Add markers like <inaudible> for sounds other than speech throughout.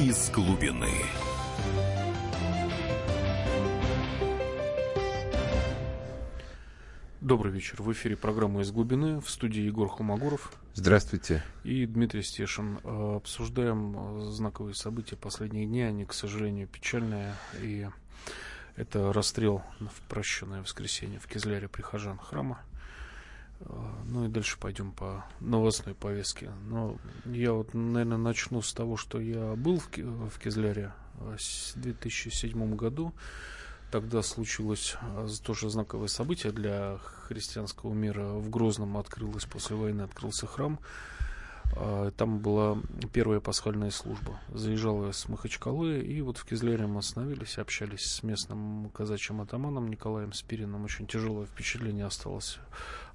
из глубины. Добрый вечер. В эфире программа «Из глубины». В студии Егор Хумагуров. Здравствуйте. И Дмитрий Стешин. Э, обсуждаем э, знаковые события последних дней. Они, к сожалению, печальные. И это расстрел в прощенное воскресенье в Кизляре прихожан храма. Э, ну и дальше пойдем по новостной повестке. Но я вот, наверное, начну с того, что я был в, в Кизляре в 2007 году. Тогда случилось а, тоже знаковое событие для христианского мира. В Грозном открылось, после войны открылся храм. А, там была первая пасхальная служба. Заезжал я с Махачкалы, и вот в Кизляре мы остановились, общались с местным казачьим атаманом Николаем Спириным. Очень тяжелое впечатление осталось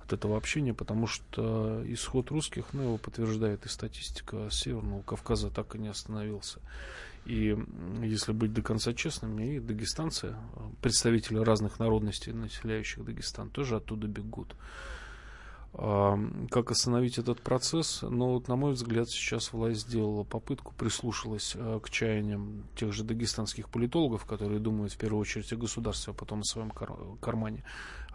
от этого общения, потому что исход русских, ну, его подтверждает и статистика Северного Кавказа, так и не остановился. И если быть до конца честными, и дагестанцы, представители разных народностей, населяющих Дагестан, тоже оттуда бегут. А, как остановить этот процесс? Ну, вот, на мой взгляд, сейчас власть сделала попытку, прислушалась а, к чаяниям тех же дагестанских политологов, которые думают в первую очередь о государстве, а потом о своем кармане.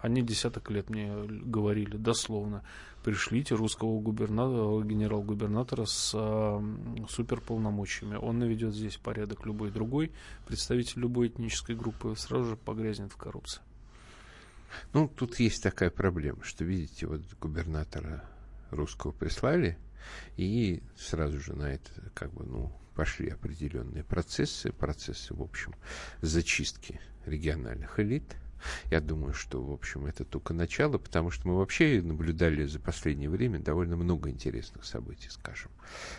Они десяток лет мне говорили дословно, пришлите русского губернатора, генерал-губернатора с э, суперполномочиями. Он наведет здесь порядок любой другой, представитель любой этнической группы сразу же погрязнет в коррупции. Ну, тут есть такая проблема, что, видите, вот губернатора русского прислали, и сразу же на это, как бы, ну, пошли определенные процессы, процессы, в общем, зачистки региональных элит – я думаю, что, в общем, это только начало, потому что мы вообще наблюдали за последнее время довольно много интересных событий, скажем.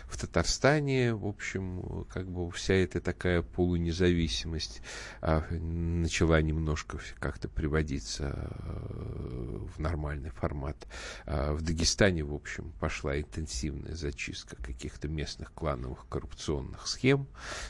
В Татарстане, в общем, как бы вся эта такая полунезависимость а, начала немножко как-то приводиться а, в нормальный формат. А, в Дагестане, в общем, пошла интенсивная зачистка каких-то местных клановых коррупционных схем.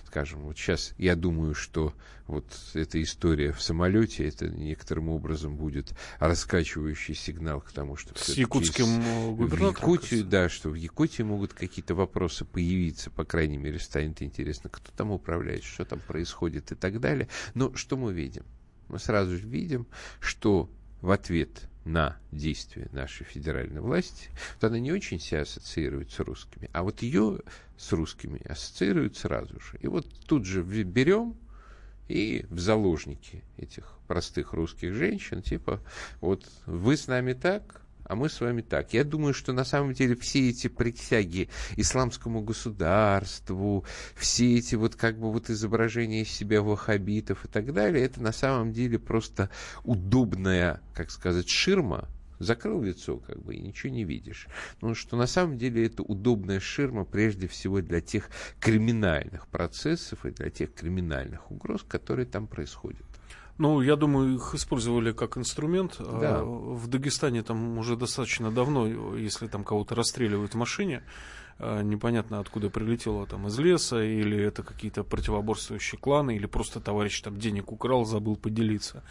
Скажем, вот сейчас я думаю, что вот эта история в самолете, это некоторым образом будет раскачивающий сигнал к тому, что... С якутским э, губернатором? В Якутию, да, что в Якутии могут какие-то вопросы появиться, по крайней мере, станет интересно, кто там управляет, что там происходит и так далее. Но что мы видим? Мы сразу же видим, что в ответ на действия нашей федеральной власти, то она не очень себя ассоциирует с русскими, а вот ее с русскими ассоциируют сразу же. И вот тут же берем и в заложники этих простых русских женщин, типа, вот вы с нами так, а мы с вами так. Я думаю, что на самом деле все эти присяги исламскому государству, все эти вот как бы вот изображения себя ваххабитов и так далее, это на самом деле просто удобная, как сказать, ширма закрыл лицо, как бы, и ничего не видишь. Ну, что на самом деле это удобная ширма прежде всего для тех криминальных процессов и для тех криминальных угроз, которые там происходят. Ну, я думаю, их использовали как инструмент. А да. В Дагестане там уже достаточно давно, если там кого-то расстреливают в машине, а, непонятно откуда прилетело там из леса, или это какие-то противоборствующие кланы, или просто товарищ там денег украл, забыл поделиться.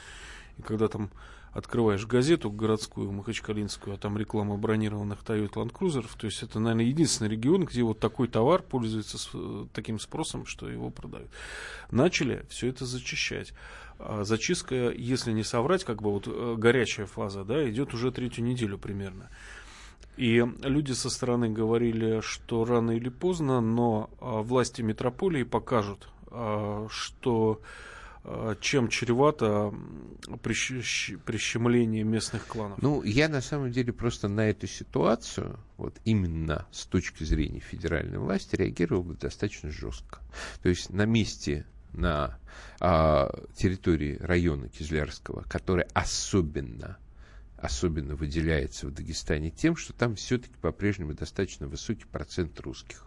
И когда там открываешь газету городскую, махачкалинскую, а там реклама бронированных Toyota Land Cruiser, то есть это, наверное, единственный регион, где вот такой товар пользуется с, таким спросом, что его продают. Начали все это зачищать. А зачистка, если не соврать, как бы вот э, горячая фаза, да, идет уже третью неделю примерно. И люди со стороны говорили, что рано или поздно, но а, власти метрополии покажут, а, что Э, чем чревато прищемление местных кланов? Ну, я на самом деле просто на эту ситуацию, вот именно с точки зрения федеральной власти, реагировал бы достаточно жестко. То есть на месте на а, территории района Кизлярского, который особенно особенно выделяется в Дагестане тем, что там все-таки по-прежнему достаточно высокий процент русских.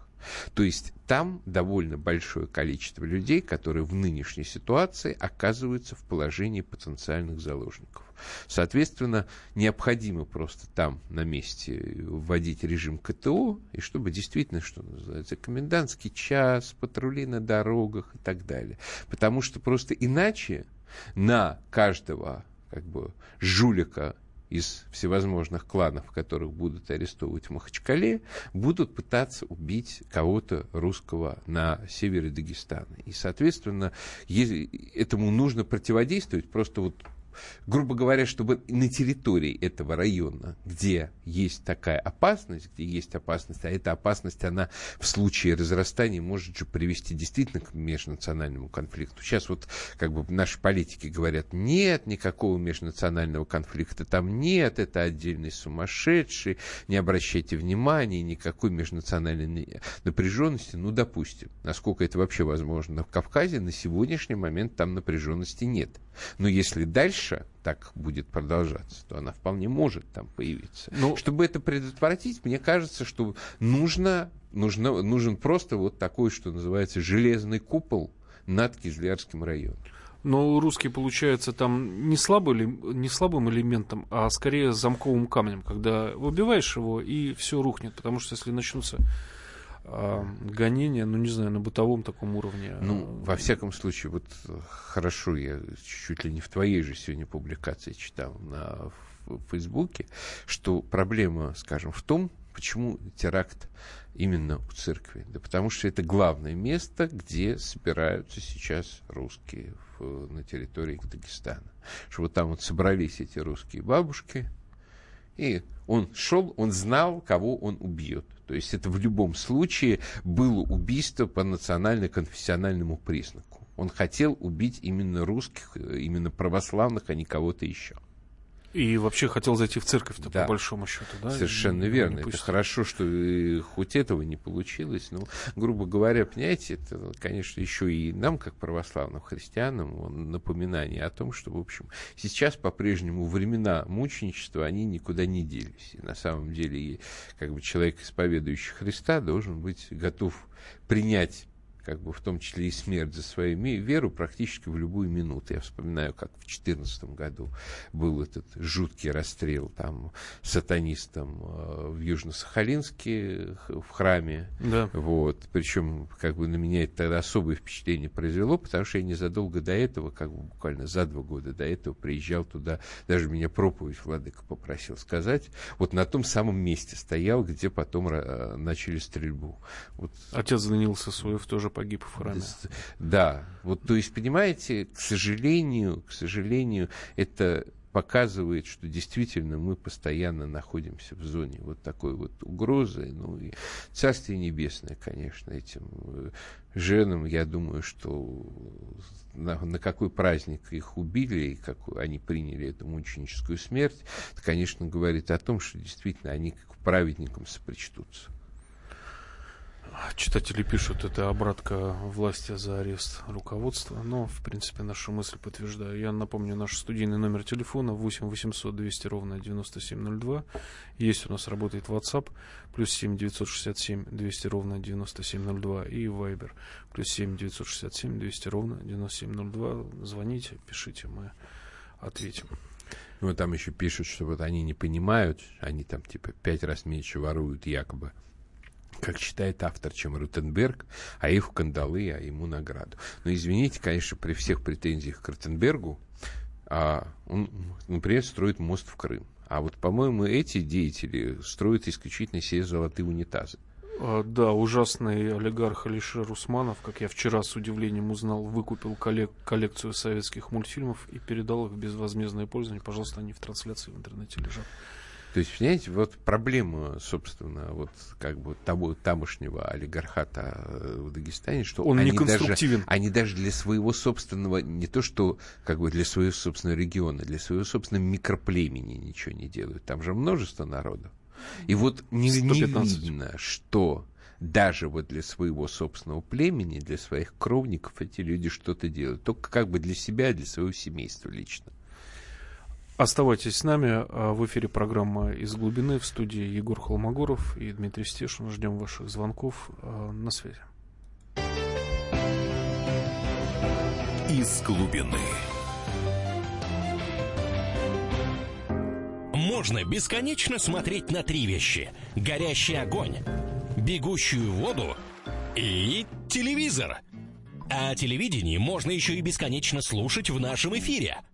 То есть там довольно большое количество людей, которые в нынешней ситуации оказываются в положении потенциальных заложников. Соответственно, необходимо просто там на месте вводить режим КТО, и чтобы действительно, что называется, комендантский час, патрули на дорогах и так далее. Потому что просто иначе на каждого как бы жулика из всевозможных кланов, которых будут арестовывать в Махачкале, будут пытаться убить кого-то русского на севере Дагестана. И, соответственно, этому нужно противодействовать просто вот грубо говоря, чтобы на территории этого района, где есть такая опасность, где есть опасность, а эта опасность, она в случае разрастания может же привести действительно к межнациональному конфликту. Сейчас вот как бы наши политики говорят, нет никакого межнационального конфликта, там нет, это отдельный сумасшедший, не обращайте внимания, никакой межнациональной напряженности, ну, допустим, насколько это вообще возможно на Кавказе, на сегодняшний момент там напряженности нет. Но если дальше так будет продолжаться, то она вполне может там появиться. Ну, Чтобы это предотвратить, мне кажется, что нужно, нужно, нужен просто вот такой, что называется, железный купол над Кизлярским районом. Но русский получается там не, слабый, не слабым элементом, а скорее замковым камнем, когда выбиваешь его и все рухнет. Потому что если начнутся гонения, ну, не знаю, на бытовом таком уровне. Ну, во всяком случае, вот хорошо, я чуть ли не в твоей же сегодня публикации читал на Фейсбуке, что проблема, скажем, в том, почему теракт именно у церкви. Да потому что это главное место, где собираются сейчас русские в, на территории Дагестана. Что вот там вот собрались эти русские бабушки, и он шел, он знал, кого он убьет. То есть это в любом случае было убийство по национально-конфессиональному признаку. Он хотел убить именно русских, э, именно православных, а не кого-то еще. И вообще хотел зайти в церковь-то, да. по большому счету, да? Совершенно и, верно. Это хорошо, что хоть этого не получилось. Но, грубо говоря, понимаете, это, конечно, еще и нам, как православным христианам, напоминание о том, что, в общем, сейчас по-прежнему времена мученичества, они никуда не делись. И на самом деле, как бы человек, исповедующий Христа, должен быть готов принять как бы в том числе и смерть за свою веру практически в любую минуту. Я вспоминаю, как в 2014 году был этот жуткий расстрел там сатанистом э, в Южно-Сахалинске в храме. Да. Вот. Причем как бы на меня это тогда особое впечатление произвело, потому что я незадолго до этого, как бы буквально за два года до этого приезжал туда, даже меня проповедь Владыка попросил сказать, вот на том самом месте стоял, где потом э, начали стрельбу. Вот. Отец Даниил Сосоев тоже погиб в храме. Да, вот, то есть, понимаете, к сожалению, к сожалению, это показывает, что действительно мы постоянно находимся в зоне вот такой вот угрозы. Ну и Царствие Небесное, конечно, этим э, женам, я думаю, что на, на какой праздник их убили и как они приняли эту мученическую смерть, это, конечно, говорит о том, что действительно они к праведникам сопричтутся. Читатели пишут, это обратка власти за арест руководства, но, в принципе, нашу мысль подтверждаю. Я напомню, наш студийный номер телефона 8 800 200 ровно 9702. Есть у нас, работает WhatsApp, плюс 7 967 200 ровно 9702 и Viber, плюс 7 967 200 ровно 9702. Звоните, пишите, мы ответим. Ну, там еще пишут, что вот они не понимают, они там типа пять раз меньше воруют якобы как считает автор, чем Рутенберг, а их кандалы, а ему награду. Но извините, конечно, при всех претензиях к Рутенбергу, а, он, например, строит мост в Крым. А вот, по-моему, эти деятели строят исключительно себе золотые унитазы. А, да, ужасный олигарх Алишер Усманов, как я вчера с удивлением узнал, выкупил коллек- коллекцию советских мультфильмов и передал их в безвозмездное пользование. Пожалуйста, они в трансляции в интернете лежат. То есть, понимаете, вот проблема, собственно, вот как бы того тамошнего олигархата э, в Дагестане, что Он они, даже, они даже для своего собственного, не то что как бы для своего собственного региона, для своего собственного микроплемени ничего не делают. Там же множество народу. И вот не, не видно, что даже вот для своего собственного племени, для своих кровников эти люди что-то делают. Только как бы для себя, для своего семейства лично. Оставайтесь с нами. А, в эфире программа «Из глубины» в студии Егор Холмогоров и Дмитрий Стешин. Ждем ваших звонков. А, на связи. «Из глубины». Можно бесконечно смотреть на три вещи. Горящий огонь, бегущую воду и телевизор. А телевидение можно еще и бесконечно слушать в нашем эфире –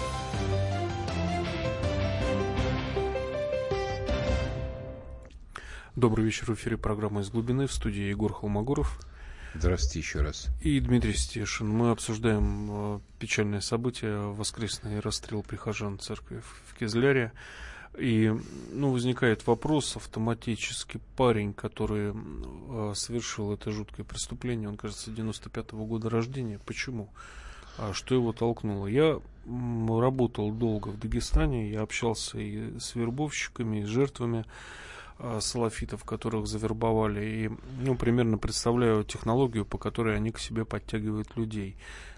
Добрый вечер. В эфире программа «Из глубины» в студии Егор Холмогоров. Здравствуйте еще раз. И Дмитрий Стешин. Мы обсуждаем э, печальное событие, воскресный расстрел прихожан церкви в Кизляре. И ну, возникает вопрос автоматически. Парень, который э, совершил это жуткое преступление, он, кажется, 95-го года рождения. Почему? А что его толкнуло? Я работал долго в Дагестане, я общался и с вербовщиками, и с жертвами салафитов, которых завербовали, и ну, примерно представляю технологию, по которой они к себе подтягивают людей.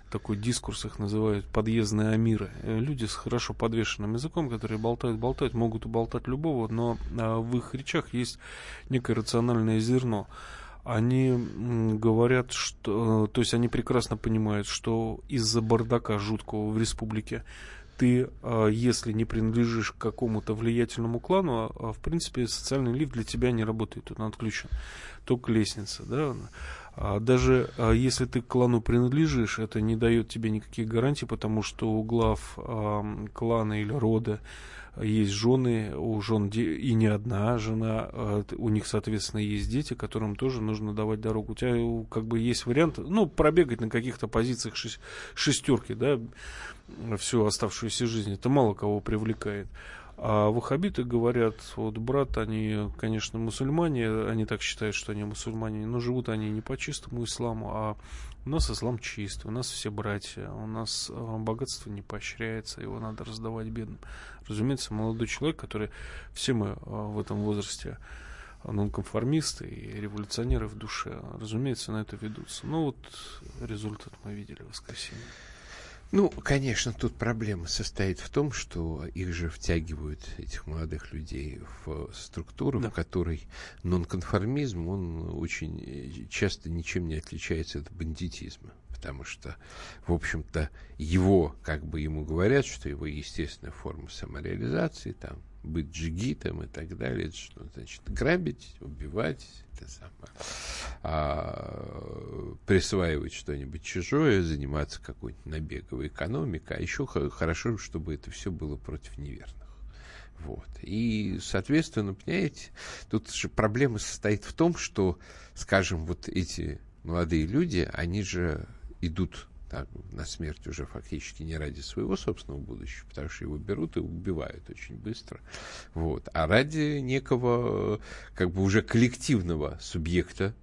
Такой дискурс их называют подъездные амиры. Э, люди с хорошо подвешенным языком, которые болтают, болтают, могут уболтать любого, но а, в их речах есть некое рациональное зерно они говорят, что, то есть они прекрасно понимают, что из-за бардака жуткого в республике ты, а, если не принадлежишь к какому-то влиятельному клану, а, а, в принципе, социальный лифт для тебя не работает, он отключен. Только лестница, да. Даже если ты к клану принадлежишь, это не дает тебе никаких гарантий, потому что у глав клана или рода есть жены, у жен и не одна жена, у них, соответственно, есть дети, которым тоже нужно давать дорогу. У тебя как бы есть вариант, ну, пробегать на каких-то позициях шестерки, да, всю оставшуюся жизнь. Это мало кого привлекает. А ваххабиты говорят, вот брат, они, конечно, мусульмане, они так считают, что они мусульмане, но живут они не по чистому исламу, а у нас ислам чистый, у нас все братья, у нас а, богатство не поощряется, его надо раздавать бедным. Разумеется, молодой человек, который все мы а, в этом возрасте нонконформисты и революционеры в душе, разумеется, на это ведутся. Ну вот результат мы видели в воскресенье. Ну, конечно, тут проблема состоит в том, что их же втягивают, этих молодых людей, в структуру, да. в которой нонконформизм, он очень часто ничем не отличается от бандитизма. Потому что, в общем-то, его, как бы ему говорят, что его естественная форма самореализации, там, быть джигитом и так далее, что значит грабить, убивать, это самое, а, присваивать что-нибудь чужое, заниматься какой-нибудь набеговой экономикой, а еще хорошо, чтобы это все было против неверных. Вот. И, соответственно, понимаете, тут же проблема состоит в том, что, скажем, вот эти молодые люди, они же идут так, на смерть уже фактически не ради своего собственного будущего, потому что его берут и убивают очень быстро, вот, а ради некого как бы уже коллективного субъекта,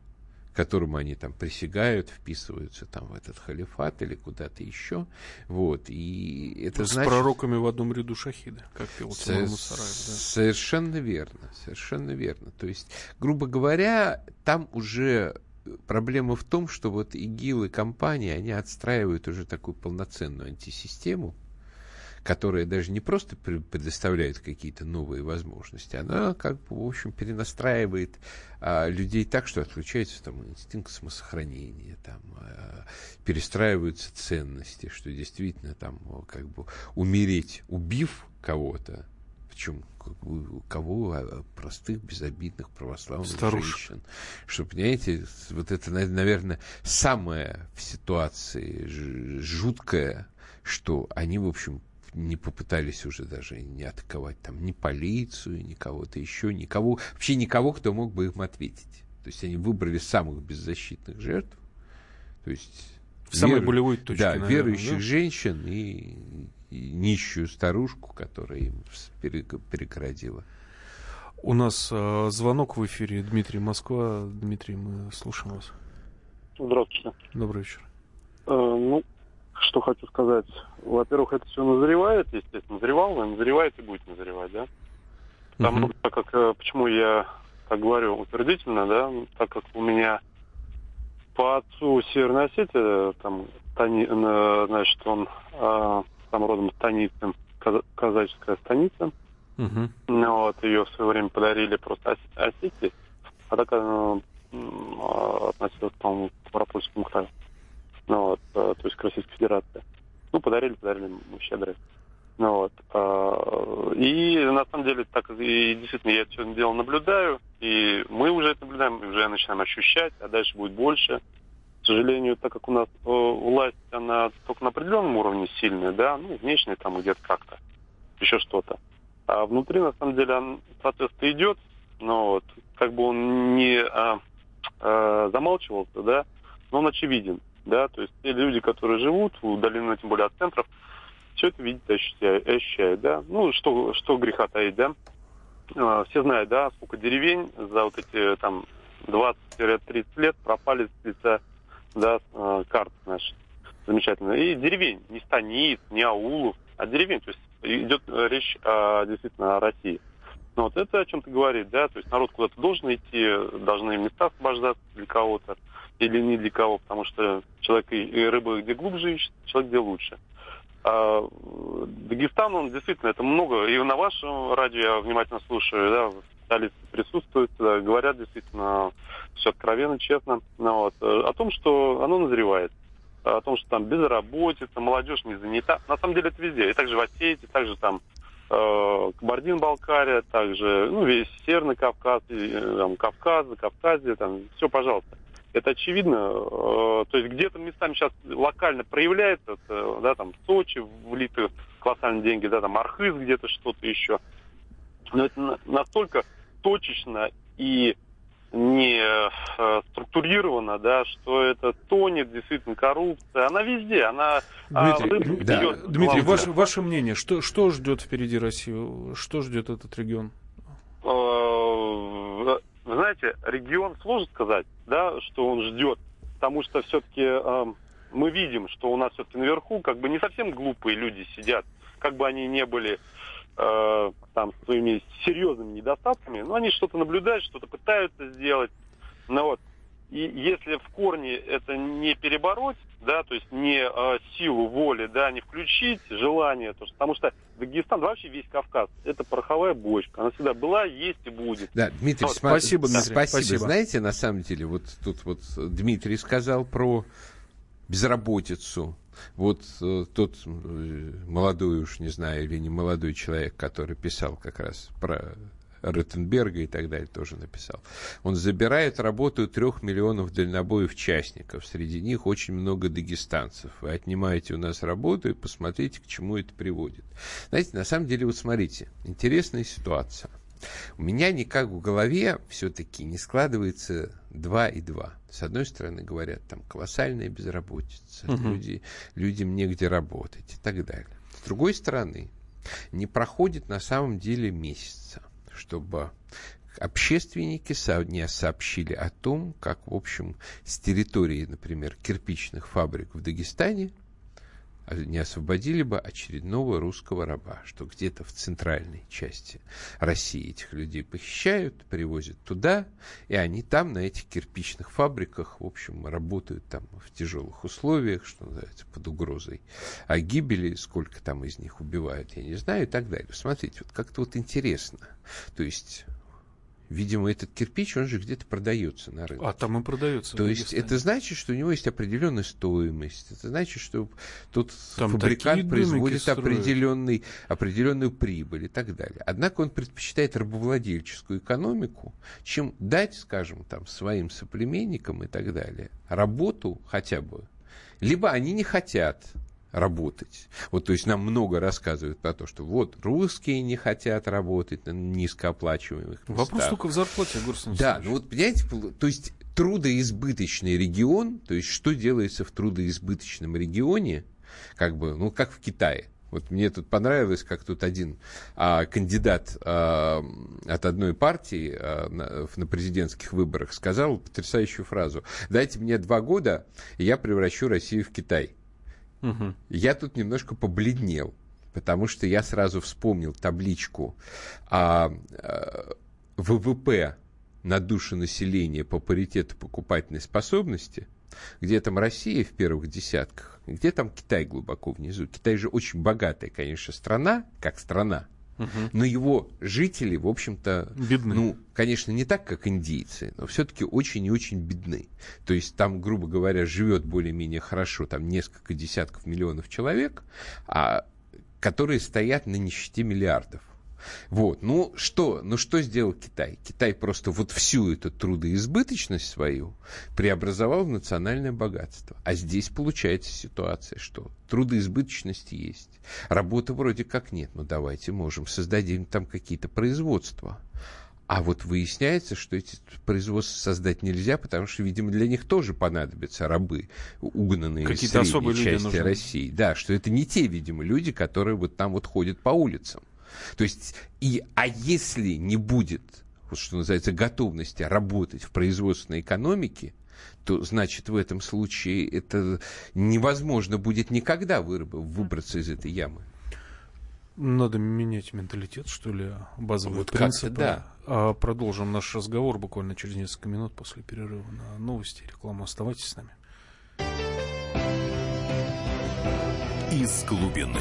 которому они там присягают, вписываются там в этот халифат или куда-то еще, вот, и это С значит... пророками в одном ряду шахида, как пел Со- Мусараев, да. Совершенно верно, совершенно верно, то есть, грубо говоря, там уже проблема в том, что вот ИГИЛ и компания, они отстраивают уже такую полноценную антисистему, которая даже не просто предоставляет какие-то новые возможности, она как бы, в общем, перенастраивает а, людей так, что отключается там инстинкт самосохранения, там, а, перестраиваются ценности, что действительно там как бы умереть, убив кого-то, причем у кого а, простых, безобидных православных Старушек. женщин. Что, понимаете, вот это, наверное, самое в ситуации жуткое, что они, в общем, не попытались уже даже не атаковать там ни полицию, ни кого-то еще, никого, вообще никого, кто мог бы им ответить. То есть они выбрали самых беззащитных жертв, то есть в самой вер... болевой точке, да, наверное, верующих да? женщин и нищую старушку, которая им перегородила. У нас э, звонок в эфире. Дмитрий Москва. Дмитрий, мы слушаем вас. Здравствуйте. Добрый вечер. Э, ну, что хочу сказать. Во-первых, это все назревает, естественно. Назревало, назревает и будет назревать, да? Потому uh-huh. так как, э, почему я так говорю утвердительно, да, так как у меня по отцу Северной Осетии, там, Тани, э, значит, он э, там родом станицы, казаческая станица. Угу. Вот, ее в свое время подарили просто Осетии. А так, ну, относилась, по-моему, к Ставропольскому краю. Ну, вот, то есть к Российской Федерации. Ну, подарили, подарили, щедрые. Ну, вот. И на самом деле, так и действительно я это все дело наблюдаю, и мы уже это наблюдаем, уже начинаем ощущать, а дальше будет больше. К сожалению, так как у нас власть, она только на определенном уровне сильная, да, ну, внешне там где-то как-то, еще что-то. А внутри, на самом деле, процесс-то идет, но вот, как бы он не а, а, замалчивался, да, но он очевиден, да, то есть те люди, которые живут удаленно, тем более от центров, все это видят ощущают, ощущают, да. Ну, что, что греха таить, да. А, все знают, да, сколько деревень за вот эти там 20-30 лет пропали с лица, да, а, карт наших. Замечательно. И деревень, не станиц, не аулов, а деревень. То есть идет речь о, действительно о России. Ну, вот это о чем-то говорит, да, то есть народ куда-то должен идти, должны места освобождаться для кого-то или не для кого, потому что человек и рыба где глубже ищет, человек где лучше. А Дагестан, он действительно, это много, и на вашем радио я внимательно слушаю, да, в столице присутствуют, да, говорят действительно все откровенно, честно, ну, вот, о том, что оно назревает о том, что там безработица, молодежь не занята. На самом деле это везде. И также в Осетии, также там э, Кабардин-Балкария, также ну, весь Северный Кавказ, э, там, Кавказ, Кавказе, там все, пожалуйста. Это очевидно. Э, то есть где-то местами сейчас локально проявляется, да, там Сочи влиты колоссальные деньги, да, там Архыз где-то что-то еще. Но это настолько точечно и не э, структурирована, да, что это тонет, действительно, коррупция. Она везде, она... А, Дмитрий, а, да. идет Дмитрий ваше, ваше мнение, что, что ждет впереди Россию? Что ждет этот регион? Э, вы знаете, регион сложно сказать, да, что он ждет, потому что все-таки э, мы видим, что у нас все-таки наверху как бы не совсем глупые люди сидят, как бы они не были э, там своими серьезными недостатками, но они что-то наблюдают, что-то пытаются сделать. Ну вот. И если в корне это не перебороть, да, то есть не э, силу воли, да, не включить желание, то, потому что Дагестан, вообще весь Кавказ, это пороховая бочка. Она всегда была, есть и будет. Да, Дмитрий, вот. спасибо, Дмитрий. Спасибо. спасибо. Знаете, на самом деле, вот тут вот Дмитрий сказал про безработицу, вот э, тот э, молодой уж, не знаю, или не молодой человек, который писал как раз про Ротенберга и так далее, тоже написал. Он забирает работу трех миллионов дальнобоев частников. Среди них очень много дагестанцев. Вы отнимаете у нас работу и посмотрите, к чему это приводит. Знаете, на самом деле, вот смотрите, интересная ситуация. У меня никак в голове все-таки не складывается 2 и 2. С одной стороны, говорят, там колоссальная безработица, угу. люди, людям негде работать и так далее. С другой стороны, не проходит на самом деле месяца, чтобы общественники не сообщили о том, как, в общем, с территории, например, кирпичных фабрик в Дагестане не освободили бы очередного русского раба, что где-то в центральной части России этих людей похищают, привозят туда, и они там, на этих кирпичных фабриках, в общем, работают там в тяжелых условиях, что называется, под угрозой а гибели, сколько там из них убивают, я не знаю, и так далее. Смотрите, вот как-то вот интересно. То есть Видимо, этот кирпич, он же где-то продается на рынке. А там и продается. То есть это значит, что у него есть определенная стоимость. Это значит, что тут там фабрикант производит определенный, определенную прибыль и так далее. Однако он предпочитает рабовладельческую экономику, чем дать, скажем, там, своим соплеменникам и так далее работу хотя бы. Либо они не хотят работать. Вот, то есть нам много рассказывают про то, что вот русские не хотят работать на низкооплачиваемых местах. Вопрос только в зарплате, Гурсон Да, ну вот, понимаете, то есть трудоизбыточный регион, то есть что делается в трудоизбыточном регионе, как бы, ну, как в Китае. Вот мне тут понравилось, как тут один а, кандидат а, от одной партии а, на, на президентских выборах сказал потрясающую фразу. Дайте мне два года, и я превращу Россию в Китай. Угу. Я тут немножко побледнел, потому что я сразу вспомнил табличку а, а, ВВП на душу населения по паритету покупательной способности, где там Россия в первых десятках, где там Китай глубоко внизу. Китай же очень богатая, конечно, страна, как страна, но его жители, в общем-то, Бедны. ну, конечно, не так, как индийцы, но все-таки очень и очень бедны. То есть там, грубо говоря, живет более-менее хорошо, там несколько десятков миллионов человек, а, которые стоят на нищете миллиардов. Вот. Ну что, ну что сделал Китай? Китай просто вот всю эту трудоизбыточность свою преобразовал в национальное богатство. А здесь получается ситуация, что трудоизбыточность есть, работы вроде как нет. Ну давайте можем создадим там какие-то производства. А вот выясняется, что эти производства создать нельзя, потому что, видимо, для них тоже понадобятся рабы, угнанные из Какие-то средней особые люди части нужны. России. Да, что это не те, видимо, люди, которые вот там вот ходят по улицам. То есть, и, а если не будет, вот что называется, готовности работать в производственной экономике, то, значит, в этом случае это невозможно будет никогда выбраться из этой ямы. Надо менять менталитет, что ли, базовые Вот принципы. да. А продолжим наш разговор буквально через несколько минут после перерыва на новости и рекламу. Оставайтесь с нами. Из глубины.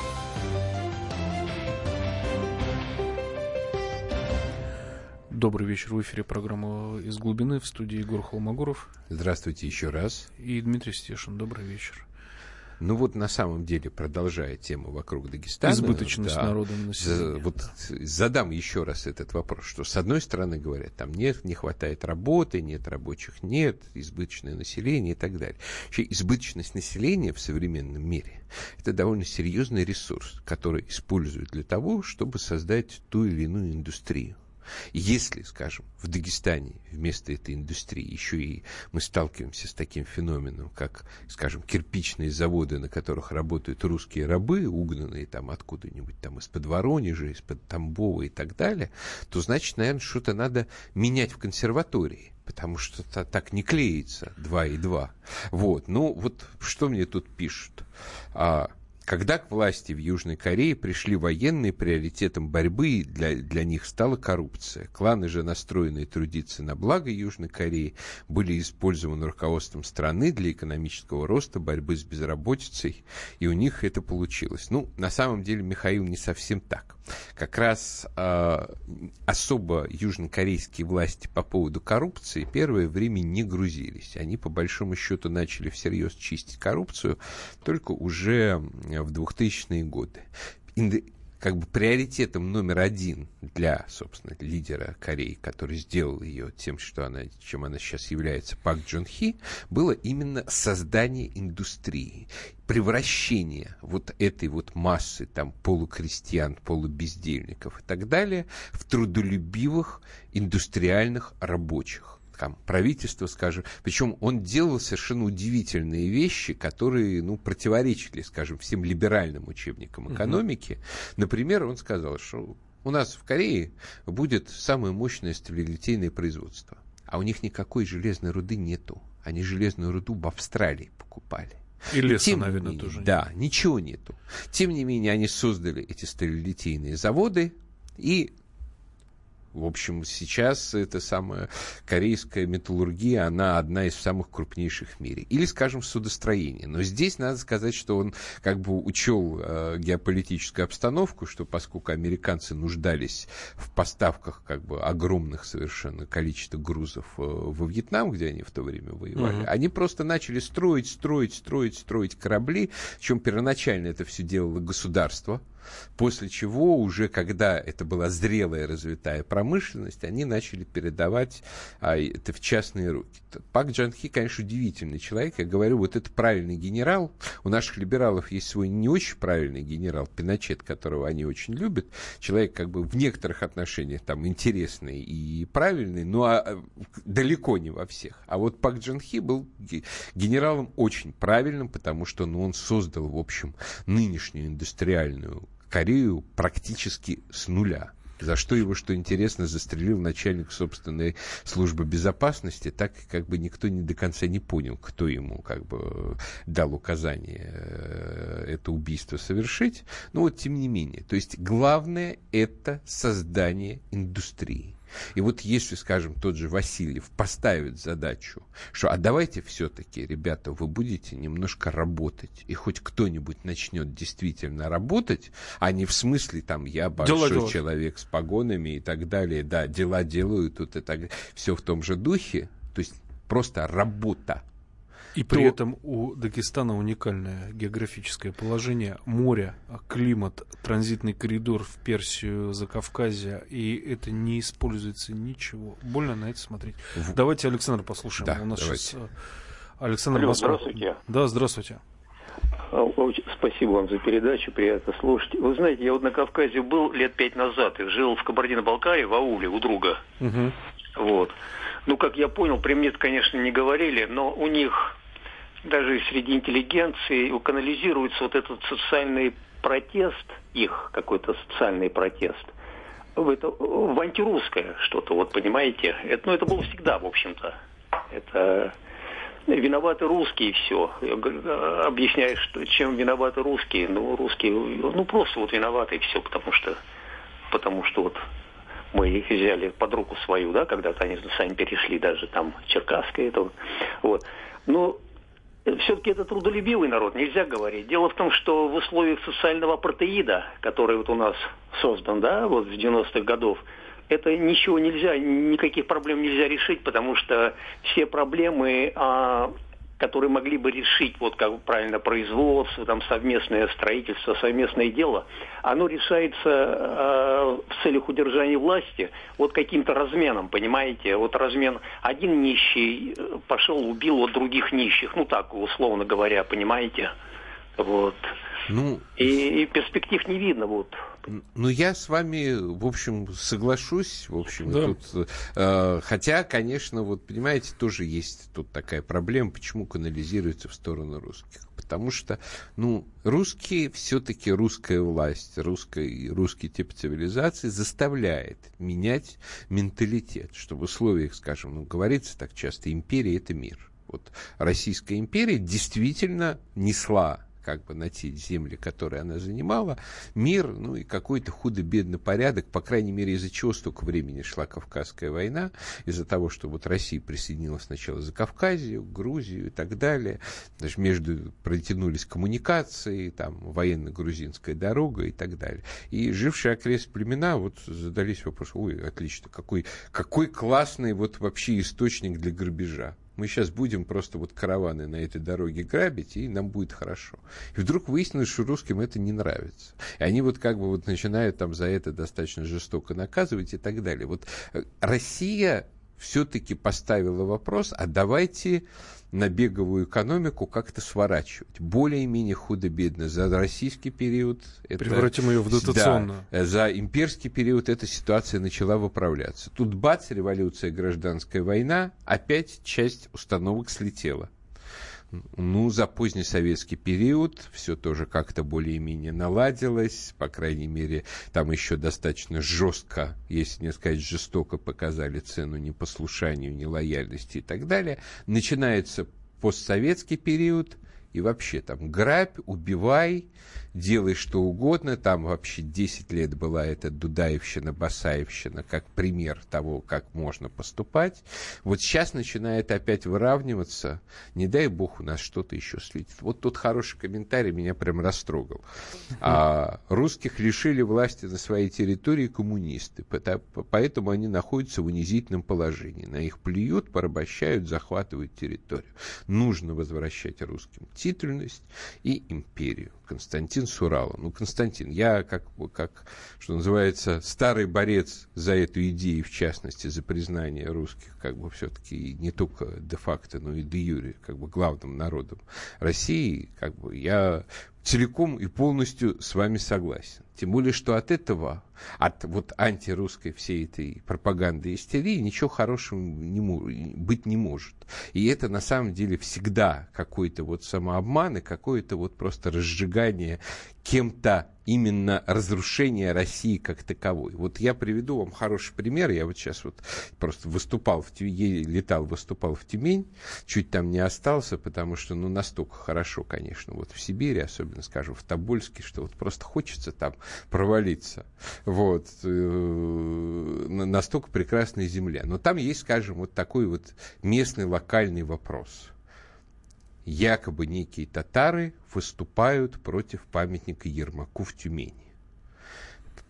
Добрый вечер. В эфире программа «Из глубины» в студии Егор Холмогоров Здравствуйте еще раз. и Дмитрий Стешин. Добрый вечер. Ну вот на самом деле, продолжая тему вокруг Дагестана... Избыточность да, народа и за- вот задам еще раз этот вопрос, что с одной стороны говорят, там нет, не хватает работы, нет рабочих, нет, избыточное население и так далее. Вообще избыточность населения в современном мире это довольно серьезный ресурс, который используют для того, чтобы создать ту или иную индустрию. Если, скажем, в Дагестане вместо этой индустрии еще и мы сталкиваемся с таким феноменом, как, скажем, кирпичные заводы, на которых работают русские рабы, угнанные там откуда-нибудь там из-под Воронежа, из-под Тамбова и так далее, то значит, наверное, что-то надо менять в консерватории. Потому что та- так не клеится 2 и 2. Вот. Ну, вот что мне тут пишут? А, когда к власти в Южной Корее пришли военные, приоритетом борьбы для, для них стала коррупция. Кланы же, настроенные трудиться на благо Южной Кореи, были использованы руководством страны для экономического роста, борьбы с безработицей, и у них это получилось. Ну, на самом деле, Михаил, не совсем так. Как раз а, особо южнокорейские власти по поводу коррупции первое время не грузились. Они, по большому счету, начали всерьез чистить коррупцию только уже в 2000-е годы. Как бы приоритетом номер один для, собственно, лидера Кореи, который сделал ее тем, что она, чем она сейчас является, Пак Джон Хи, было именно создание индустрии, превращение вот этой вот массы там полукрестьян, полубездельников и так далее в трудолюбивых индустриальных рабочих там, правительство, скажем. Причем он делал совершенно удивительные вещи, которые, ну, противоречили, скажем, всем либеральным учебникам экономики. Например, он сказал, что у нас в Корее будет самое мощное сталелитейное производство. А у них никакой железной руды нету. Они железную руду в Австралии покупали. И леса, Тем наверное, менее, тоже. нет. Да, ничего нету. Тем не менее, они создали эти сталелитейные заводы и в общем, сейчас эта самая корейская металлургия, она одна из самых крупнейших в мире. Или, скажем, судостроение. Но здесь надо сказать, что он как бы учел э, геополитическую обстановку, что поскольку американцы нуждались в поставках как бы огромных совершенно количества грузов э, во Вьетнам, где они в то время воевали, Мгм. они просто начали строить, строить, строить, строить корабли, причем первоначально это все делало государство, После чего уже, когда это была зрелая развитая промышленность, они начали передавать а, это в частные руки. Пак Джан Хи, конечно, удивительный человек. Я говорю, вот это правильный генерал. У наших либералов есть свой не очень правильный генерал, Пиночет, которого они очень любят. Человек как бы в некоторых отношениях там интересный и правильный, но а, далеко не во всех. А вот Пак Джан Хи был ге- генералом очень правильным, потому что ну, он создал, в общем, нынешнюю индустриальную Корею практически с нуля. За что его, что интересно, застрелил начальник собственной службы безопасности, так как бы никто не до конца не понял, кто ему как бы дал указание э, это убийство совершить. Но вот тем не менее. То есть главное это создание индустрии. И вот если, скажем, тот же Васильев поставит задачу, что а давайте все-таки, ребята, вы будете немножко работать, и хоть кто-нибудь начнет действительно работать, а не в смысле там я большой дела человек с погонами и так далее, да, дела делаю тут и так все в том же духе, то есть просто работа. И при то... этом у Дагестана уникальное географическое положение. Море, климат, транзитный коридор в Персию, Закавказье. И это не используется ничего. Больно на это смотреть. В... Давайте Александр послушаем. Да, у нас давайте. сейчас э, Александр Алло, Москва. Здравствуйте. Да, здравствуйте. А, спасибо вам за передачу, приятно слушать. Вы знаете, я вот на Кавказе был лет пять назад и жил в Кабардино-Балкарии, в ауле у друга. Угу. Вот. Ну, как я понял, при мне конечно, не говорили, но у них даже среди интеллигенции канализируется вот этот социальный протест, их какой-то социальный протест, в, это, в антирусское что-то, вот понимаете. Это, ну, это было всегда, в общем-то. Это виноваты русские, все. Объясняешь, что, чем виноваты русские. Ну, русские, ну, просто вот виноваты, все, потому что, потому что вот мы их взяли под руку свою, да, когда-то они сами перешли даже там Черкасское, это вот. Но все-таки это трудолюбивый народ, нельзя говорить. Дело в том, что в условиях социального протеида, который вот у нас создан, да, вот с 90-х годов, это ничего нельзя, никаких проблем нельзя решить, потому что все проблемы а, которые могли бы решить, вот как правильно, производство, там, совместное строительство, совместное дело, оно решается э, в целях удержания власти вот каким-то разменом, понимаете? Вот размен, один нищий э, пошел, убил вот других нищих, ну так, условно говоря, понимаете? Вот. Ну, и, и перспектив не видно. Вот. Ну, я с вами, в общем, соглашусь. В общем, да. тут, э, хотя, конечно, вот, понимаете, тоже есть тут такая проблема, почему канализируется в сторону русских. Потому что, ну, русские, все-таки русская власть, русский, русский тип цивилизации заставляет менять менталитет, что в условиях, скажем, ну, говорится так часто, империя – это мир. Вот Российская империя действительно несла как бы на те земли, которые она занимала, мир, ну и какой-то худо-бедный порядок, по крайней мере, из-за чего столько времени шла Кавказская война, из-за того, что вот Россия присоединилась сначала за Кавказию, Грузию и так далее, даже между протянулись коммуникации, там военно-грузинская дорога и так далее. И жившие окрест племена вот задались вопросом, ой, отлично, какой, какой классный вот вообще источник для грабежа мы сейчас будем просто вот караваны на этой дороге грабить, и нам будет хорошо. И вдруг выяснилось, что русским это не нравится. И они вот как бы вот начинают там за это достаточно жестоко наказывать и так далее. Вот э, Россия все-таки поставила вопрос, а давайте на беговую экономику как-то сворачивать. Более-менее худо-бедно. За российский период... Это, Превратим ее в дотационную. Да, за имперский период эта ситуация начала выправляться. Тут бац, революция, гражданская война, опять часть установок слетела. Ну, за поздний советский период все тоже как-то более-менее наладилось. По крайней мере, там еще достаточно жестко, если не сказать жестоко, показали цену непослушанию, нелояльности и так далее. Начинается постсоветский период, и вообще там грабь, убивай, делай что угодно. Там вообще 10 лет была эта Дудаевщина, Басаевщина, как пример того, как можно поступать. Вот сейчас начинает опять выравниваться. Не дай бог у нас что-то еще слетит. Вот тот хороший комментарий меня прям растрогал. <laughs> А, русских лишили власти на своей территории коммунисты, поэтому они находятся в унизительном положении. На их плюют, порабощают, захватывают территорию. Нужно возвращать русским титульность и империю. Константин Сурала. Ну, Константин, я как, как, что называется, старый борец за эту идею, в частности, за признание русских, как бы все-таки не только де-факто, но и де-юре, как бы главным народом России, как бы я целиком и полностью с вами согласен. Тем более, что от этого, от вот антирусской всей этой пропаганды и истерии ничего хорошего не, быть не может. И это на самом деле всегда какой-то вот самообман и какое-то вот просто разжигание кем-то именно разрушение России как таковой. Вот я приведу вам хороший пример. Я вот сейчас вот просто выступал в летал, выступал в Тюмень, чуть там не остался, потому что, ну, настолько хорошо, конечно, вот в Сибири, особенно, скажем, в Тобольске, что вот просто хочется там провалиться. Вот. Э, настолько прекрасная земля. Но там есть, скажем, вот такой вот местный локальный вопрос – якобы некие татары выступают против памятника Ермаку в Тюмени.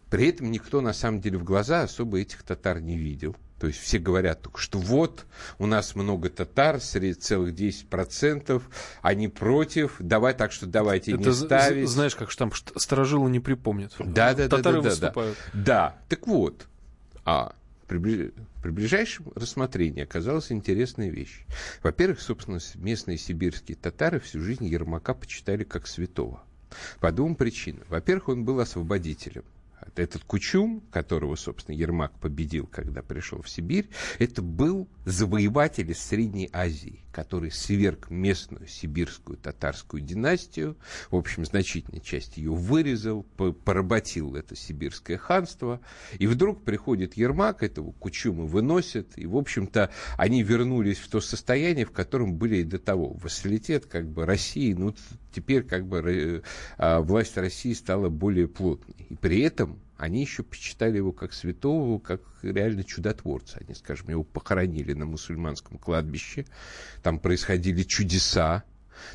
При этом никто на самом деле в глаза особо этих татар не видел. То есть все говорят только, что вот у нас много татар, среди целых 10%, они против, давай так что давайте Это не ставить. Знаешь, как же там сторожилы не припомнят. Да, да, да. Татары да, да, выступают. Да. да, так вот. А при, при ближайшем рассмотрении оказалась интересная вещь. Во-первых, собственно, местные сибирские татары всю жизнь Ермака почитали как святого. По двум причинам. Во-первых, он был освободителем. Этот Кучум, которого, собственно, Ермак победил, когда пришел в Сибирь, это был завоеватель из Средней Азии, который сверг местную сибирскую татарскую династию, в общем, значительная часть ее вырезал, поработил это сибирское ханство, и вдруг приходит Ермак, этого Кучума выносит, и, в общем-то, они вернулись в то состояние, в котором были и до того. Вассалитет как бы России, ну, теперь как бы а, власть России стала более плотной. И при этом они еще почитали его как святого, как реально чудотворца. Они, скажем, его похоронили на мусульманском кладбище, там происходили чудеса,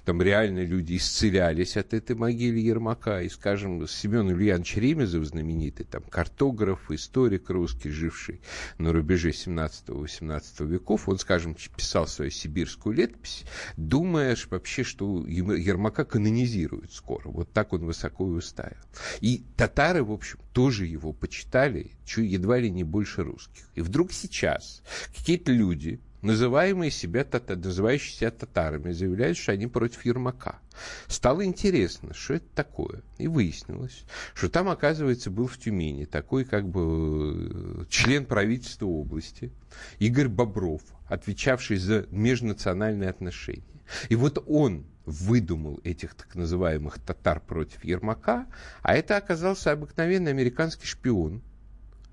там реально люди исцелялись от этой могилы Ермака. И, скажем, Семен Ильянович Ремезов, знаменитый там картограф, историк русский, живший на рубеже 17-18 веков, он, скажем, писал свою сибирскую летопись, думая вообще, что Ермака канонизируют скоро. Вот так он высоко и уставил. И татары, в общем, тоже его почитали, едва ли не больше русских. И вдруг сейчас какие-то люди, называемые себя, называющие себя татарами, заявляют, что они против Ермака. Стало интересно, что это такое. И выяснилось, что там, оказывается, был в Тюмени такой как бы член правительства области Игорь Бобров, отвечавший за межнациональные отношения. И вот он выдумал этих так называемых татар против Ермака, а это оказался обыкновенный американский шпион,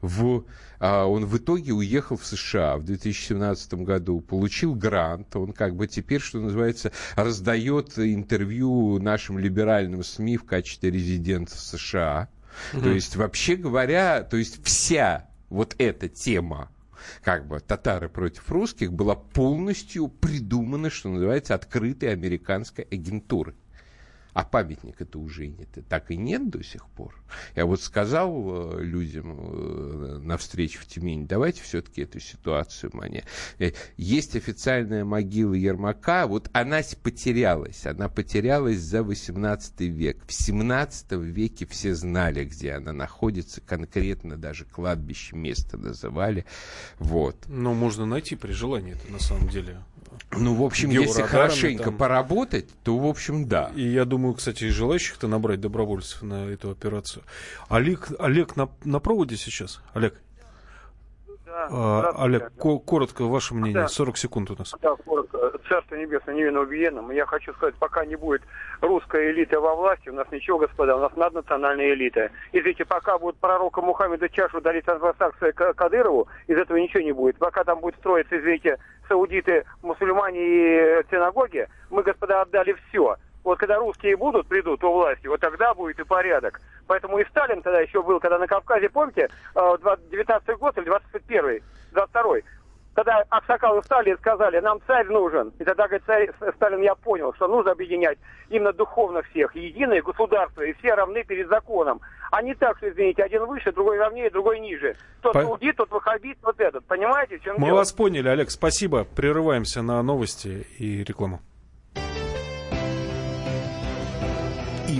в, а, он в итоге уехал в США в 2017 году, получил грант, он как бы теперь, что называется, раздает интервью нашим либеральным СМИ в качестве резидента США. Угу. То есть, вообще говоря, то есть вся вот эта тема как бы татары против русских была полностью придумана, что называется, открытой американской агентурой. А памятник это уже нет, так и нет до сих пор. Я вот сказал э, людям э, на встрече в Тюмени, давайте все-таки эту ситуацию мне. Э, есть официальная могила Ермака, вот она потерялась, она потерялась за 18 век. В 17 веке все знали, где она находится, конкретно даже кладбище место называли. Вот. Но можно найти при желании это на самом деле. Ну, в общем, если хорошенько там... поработать, то, в общем, да. И я думаю, кстати, и желающих-то набрать добровольцев на эту операцию. Олег, Олег на, на проводе сейчас? Олег? Да, а, Олег, ко- коротко ваше мнение, да. 40 секунд у нас. Да, коротко. Царство небесное невинно убиенным. Я хочу сказать, пока не будет русская элита во власти, у нас ничего, господа, у нас наднациональная элита. Извините, пока будет пророка Мухаммеда чашу дарить англосаксы Кадырову, из этого ничего не будет. Пока там будет строиться, извините, саудиты, мусульмане и синагоги, мы, господа, отдали все. Вот когда русские будут, придут у власти, вот тогда будет и порядок. Поэтому и Сталин тогда еще был, когда на Кавказе, помните, 19 э, год или 21 22 когда Аксакал и Сталин сказали, нам царь нужен. И тогда, говорит, царь, Сталин, я понял, что нужно объединять именно духовно всех, единое государство, и все равны перед законом. А не так, что, извините, один выше, другой равнее, другой ниже. Тот По... тот ваххабит, вот этот. Понимаете, чем Мы дело? вас поняли, Олег, спасибо. Прерываемся на новости и рекламу.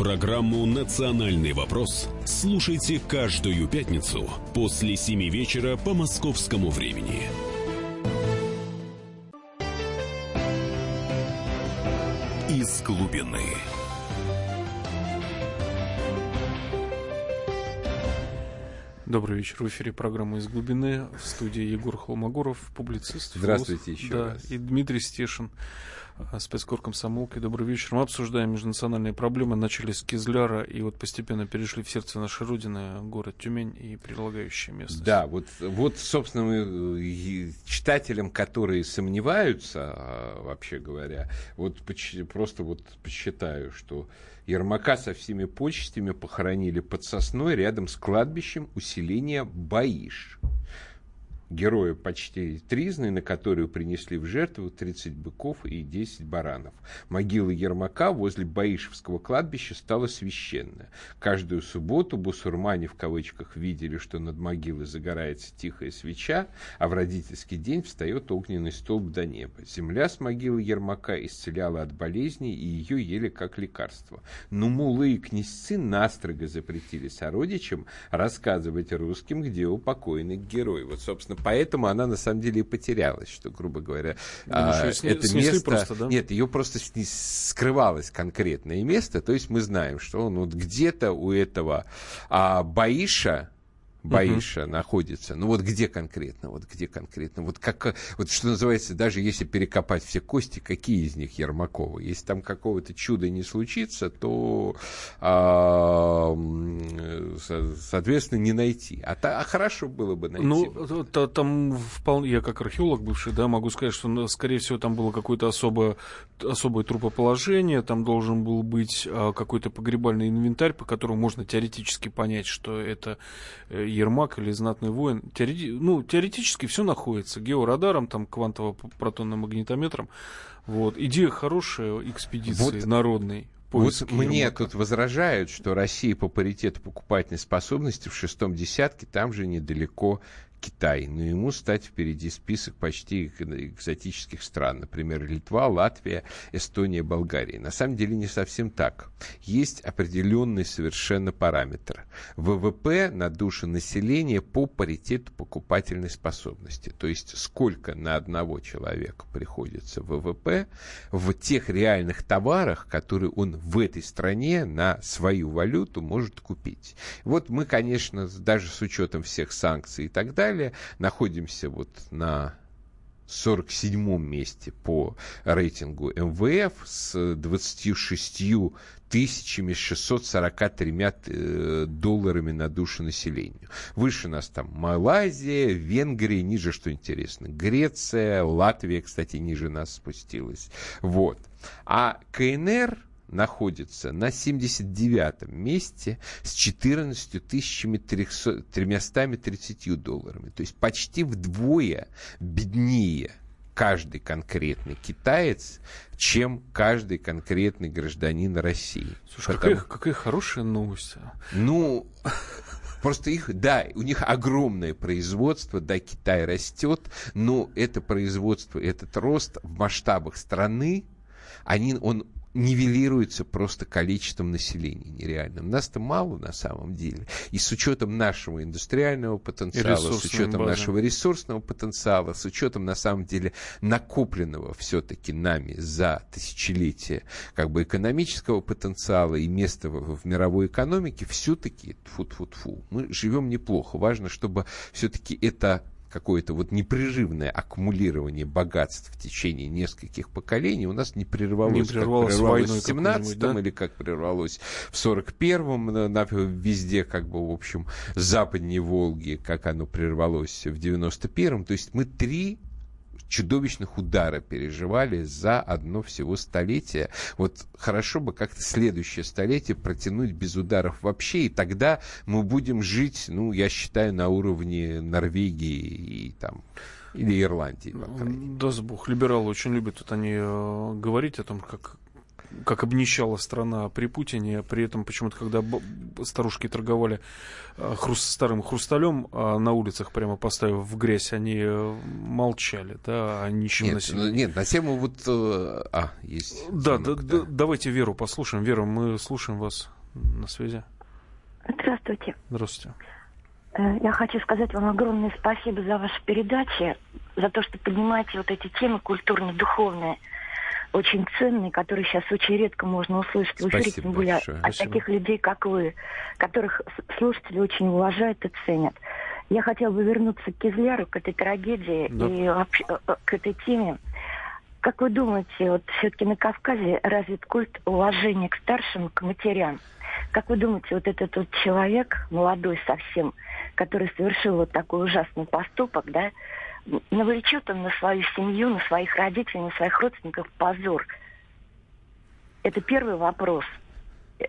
Программу «Национальный вопрос» слушайте каждую пятницу после 7 вечера по московскому времени. Из глубины. Добрый вечер. В эфире программа «Из глубины». В студии Егор Холмогоров, публицист. Здравствуйте еще да, раз. И Дмитрий Стешин, спецкор комсомолки. Добрый вечер. Мы обсуждаем межнациональные проблемы. Начали с Кизляра и вот постепенно перешли в сердце нашей Родины, город Тюмень и прилагающие места. Да, вот, вот, собственно, мы, читателям, которые сомневаются, а, вообще говоря, вот просто вот посчитаю, что Ермака со всеми почестями похоронили под сосной рядом с кладбищем усиления Баиш героя почти тризны, на которую принесли в жертву 30 быков и 10 баранов. Могила Ермака возле Баишевского кладбища стала священная. Каждую субботу бусурмане в кавычках видели, что над могилой загорается тихая свеча, а в родительский день встает огненный столб до неба. Земля с могилы Ермака исцеляла от болезней, и ее ели как лекарство. Но мулы и князцы настрого запретили сородичам рассказывать русским, где упокоенный герой. Вот, собственно, поэтому она на самом деле и потерялась, что, грубо говоря, а, это место... Просто, да? Нет, ее просто скрывалось конкретное место, то есть мы знаем, что он вот где-то у этого а, Баиша, Баиша угу. находится. Ну вот где конкретно, вот где конкретно, вот как, вот что называется, даже если перекопать все кости, какие из них Ермакова? Если там какого-то чуда не случится, то, а, соответственно, не найти. А, а хорошо было бы найти. Ну, то, там вполне, я как археолог бывший, да, могу сказать, что, ну, скорее всего, там было какое-то особое, особое трупоположение, там должен был быть а, какой-то погребальный инвентарь, по которому можно теоретически понять, что это э, Ермак или Знатный воин. Теорети... Ну, теоретически все находится. Георадаром, там, квантово-протонным магнитометром. Вот. Идея хорошая экспедиции вот, народной. Вот мне Ермака. тут возражают, что Россия по паритету покупательной способности в шестом десятке там же недалеко Китай, но ему стать впереди список почти экзотических стран, например, Литва, Латвия, Эстония, Болгария. На самом деле не совсем так. Есть определенный совершенно параметр. ВВП на душу населения по паритету покупательной способности. То есть сколько на одного человека приходится ВВП в тех реальных товарах, которые он в этой стране на свою валюту может купить. Вот мы, конечно, даже с учетом всех санкций и так далее, далее. Находимся вот на 47 месте по рейтингу МВФ с 26 тысячами 643 э, долларами на душу населения. Выше нас там Малайзия, Венгрия, ниже, что интересно, Греция, Латвия, кстати, ниже нас спустилась. Вот. А КНР находится на 79 месте с 14 330 долларами. То есть почти вдвое беднее каждый конкретный китаец, чем каждый конкретный гражданин России. Слушай, Потому... какая, какая хорошая новость. А. Ну, Просто их, да, у них огромное производство, да, Китай растет, но это производство, этот рост в масштабах страны, они, он нивелируется просто количеством населения нереальным. Нас-то мало на самом деле. И с учетом нашего индустриального потенциала, с учетом базы. нашего ресурсного потенциала, с учетом на самом деле накопленного все-таки нами за тысячелетия как бы экономического потенциала и места в, в мировой экономике, все-таки, фу-фу-фу, мы живем неплохо. Важно, чтобы все-таки это какое-то вот непрерывное аккумулирование богатств в течение нескольких поколений у нас не прервалось. Не прервалось, как прервалось в 17-м да? или как прервалось в 41-м, на, на, везде как бы, в общем, западнее Волги, как оно прервалось в 91-м. То есть мы три чудовищных удара переживали за одно всего столетие. Вот хорошо бы как-то следующее столетие протянуть без ударов вообще, и тогда мы будем жить, ну, я считаю, на уровне Норвегии и там или Ирландии. Да, бог, либералы очень любят вот они э, говорить о том, как как обнищала страна при Путине, при этом почему-то, когда старушки торговали э, хруст, старым хрусталем а на улицах, прямо поставив в грязь, они э, молчали, да, о нищем нет, населении. Ну, нет, на тему вот... А, есть... Да, звонок, да, да, давайте Веру послушаем. Вера, мы слушаем вас на связи. Здравствуйте. Здравствуйте. Я хочу сказать вам огромное спасибо за ваши передачи, за то, что поднимаете вот эти темы культурно-духовные очень ценный, который сейчас очень редко можно услышать в эфире, Спасибо тем более большое. от Спасибо. таких людей, как вы, которых слушатели очень уважают и ценят. Я хотела бы вернуться к Кизляру, к этой трагедии Да. и вообще э, э, к этой теме. Как вы думаете, вот все-таки на Кавказе развит культ уважения к старшим, к матерям? Как вы думаете, вот этот вот человек, молодой совсем, который совершил вот такой ужасный поступок, да, навлечет он на свою семью, на своих родителей, на своих родственников позор? Это первый вопрос.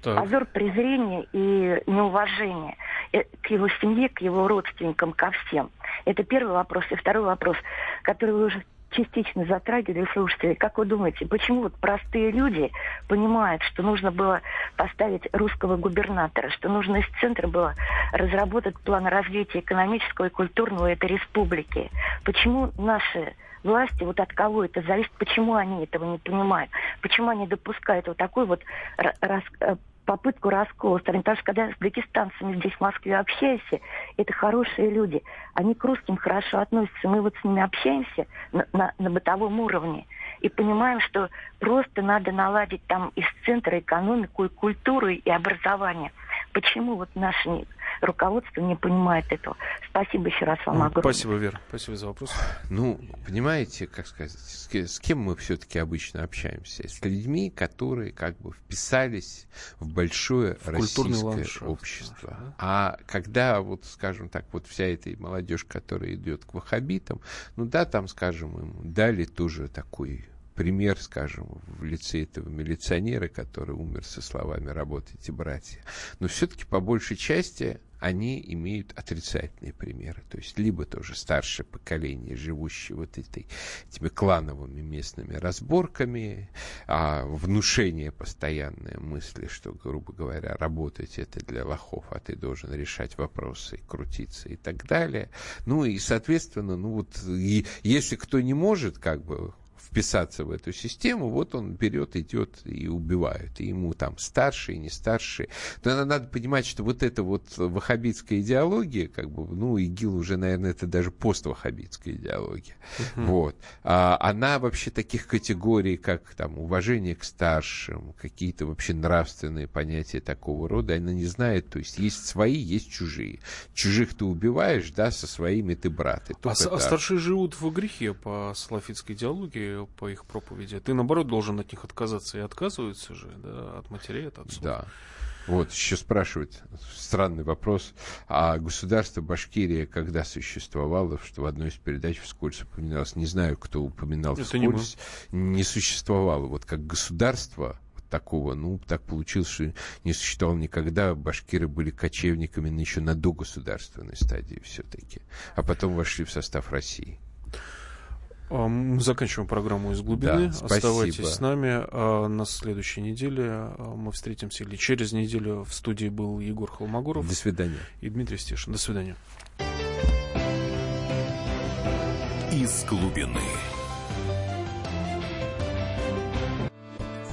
Так. Позор презрения и неуважения э, к его семье, к его родственникам, ко всем. Это первый вопрос. И второй вопрос, который вы уже частично затрагивали, слушатели. Как вы думаете, почему вот простые люди понимают, что нужно было поставить русского губернатора, что нужно из центра было разработать план развития экономического и культурного этой республики? Почему наши власти, вот от кого это зависит, почему они этого не понимают, почему они допускают вот такой вот ра- рас- э, попытку раскола страны. Потому что когда с дагестанцами здесь в Москве общаешься, это хорошие люди. Они к русским хорошо относятся. Мы вот с ними общаемся на, на, на бытовом уровне и понимаем, что просто надо наладить там из центра экономику и культуру и образование. Почему вот наше руководство не понимает этого? Спасибо еще раз вам огромное. Спасибо, Вера. Спасибо за вопрос. Ну, понимаете, как сказать, с, ке- с кем мы все-таки обычно общаемся? С людьми, которые как бы вписались в большое В российское ландшафт общество. да? А когда, вот, скажем так, вот вся эта молодежь, которая идет к ваххабитам, ну да, там, скажем, им дали тоже такой пример, скажем, в лице этого милиционера, который умер со словами «работайте, братья». Но все-таки по большей части они имеют отрицательные примеры. То есть либо тоже старшее поколение, живущее вот этой, этими клановыми местными разборками, а, внушение постоянные мысли, что, грубо говоря, работать это для лохов, а ты должен решать вопросы, крутиться и так далее. Ну и, соответственно, ну вот, и если кто не может, как бы, вписаться в эту систему, вот он берет, идет и убивает. И ему там старшие, не старшие. Но надо, понимать, что вот эта вот ваххабитская идеология, как бы, ну, ИГИЛ уже, наверное, это даже постваххабитская идеология. Вот. А, она вообще таких категорий, как там уважение к старшим, какие-то вообще нравственные понятия такого рода, она не знает. То есть есть свои, есть чужие. Чужих ты убиваешь, да, со своими ты брат. И А, а старшие живут в грехе по салафитской идеологии, по их проповеди. Ты, наоборот, должен от них отказаться. И отказываются же, да, от матерей, от отцов. Да. Вот, еще спрашивают, странный вопрос, а государство Башкирия когда существовало, что в одной из передач вскользь упоминалось, не знаю, кто упоминал Это не вскользь, не существовало. Вот как государство вот такого, ну, так получилось, что не существовало никогда. Башкиры были кочевниками еще на догосударственной стадии все-таки, а потом вошли в состав России. А, Мы заканчиваем программу из глубины. Да, спасибо. Оставайтесь с нами. А На следующей неделе а, мы встретимся, или через неделю в студии был Егор Холмогоров До свидания. и Дмитрий Стешин. До свидания. из глубины.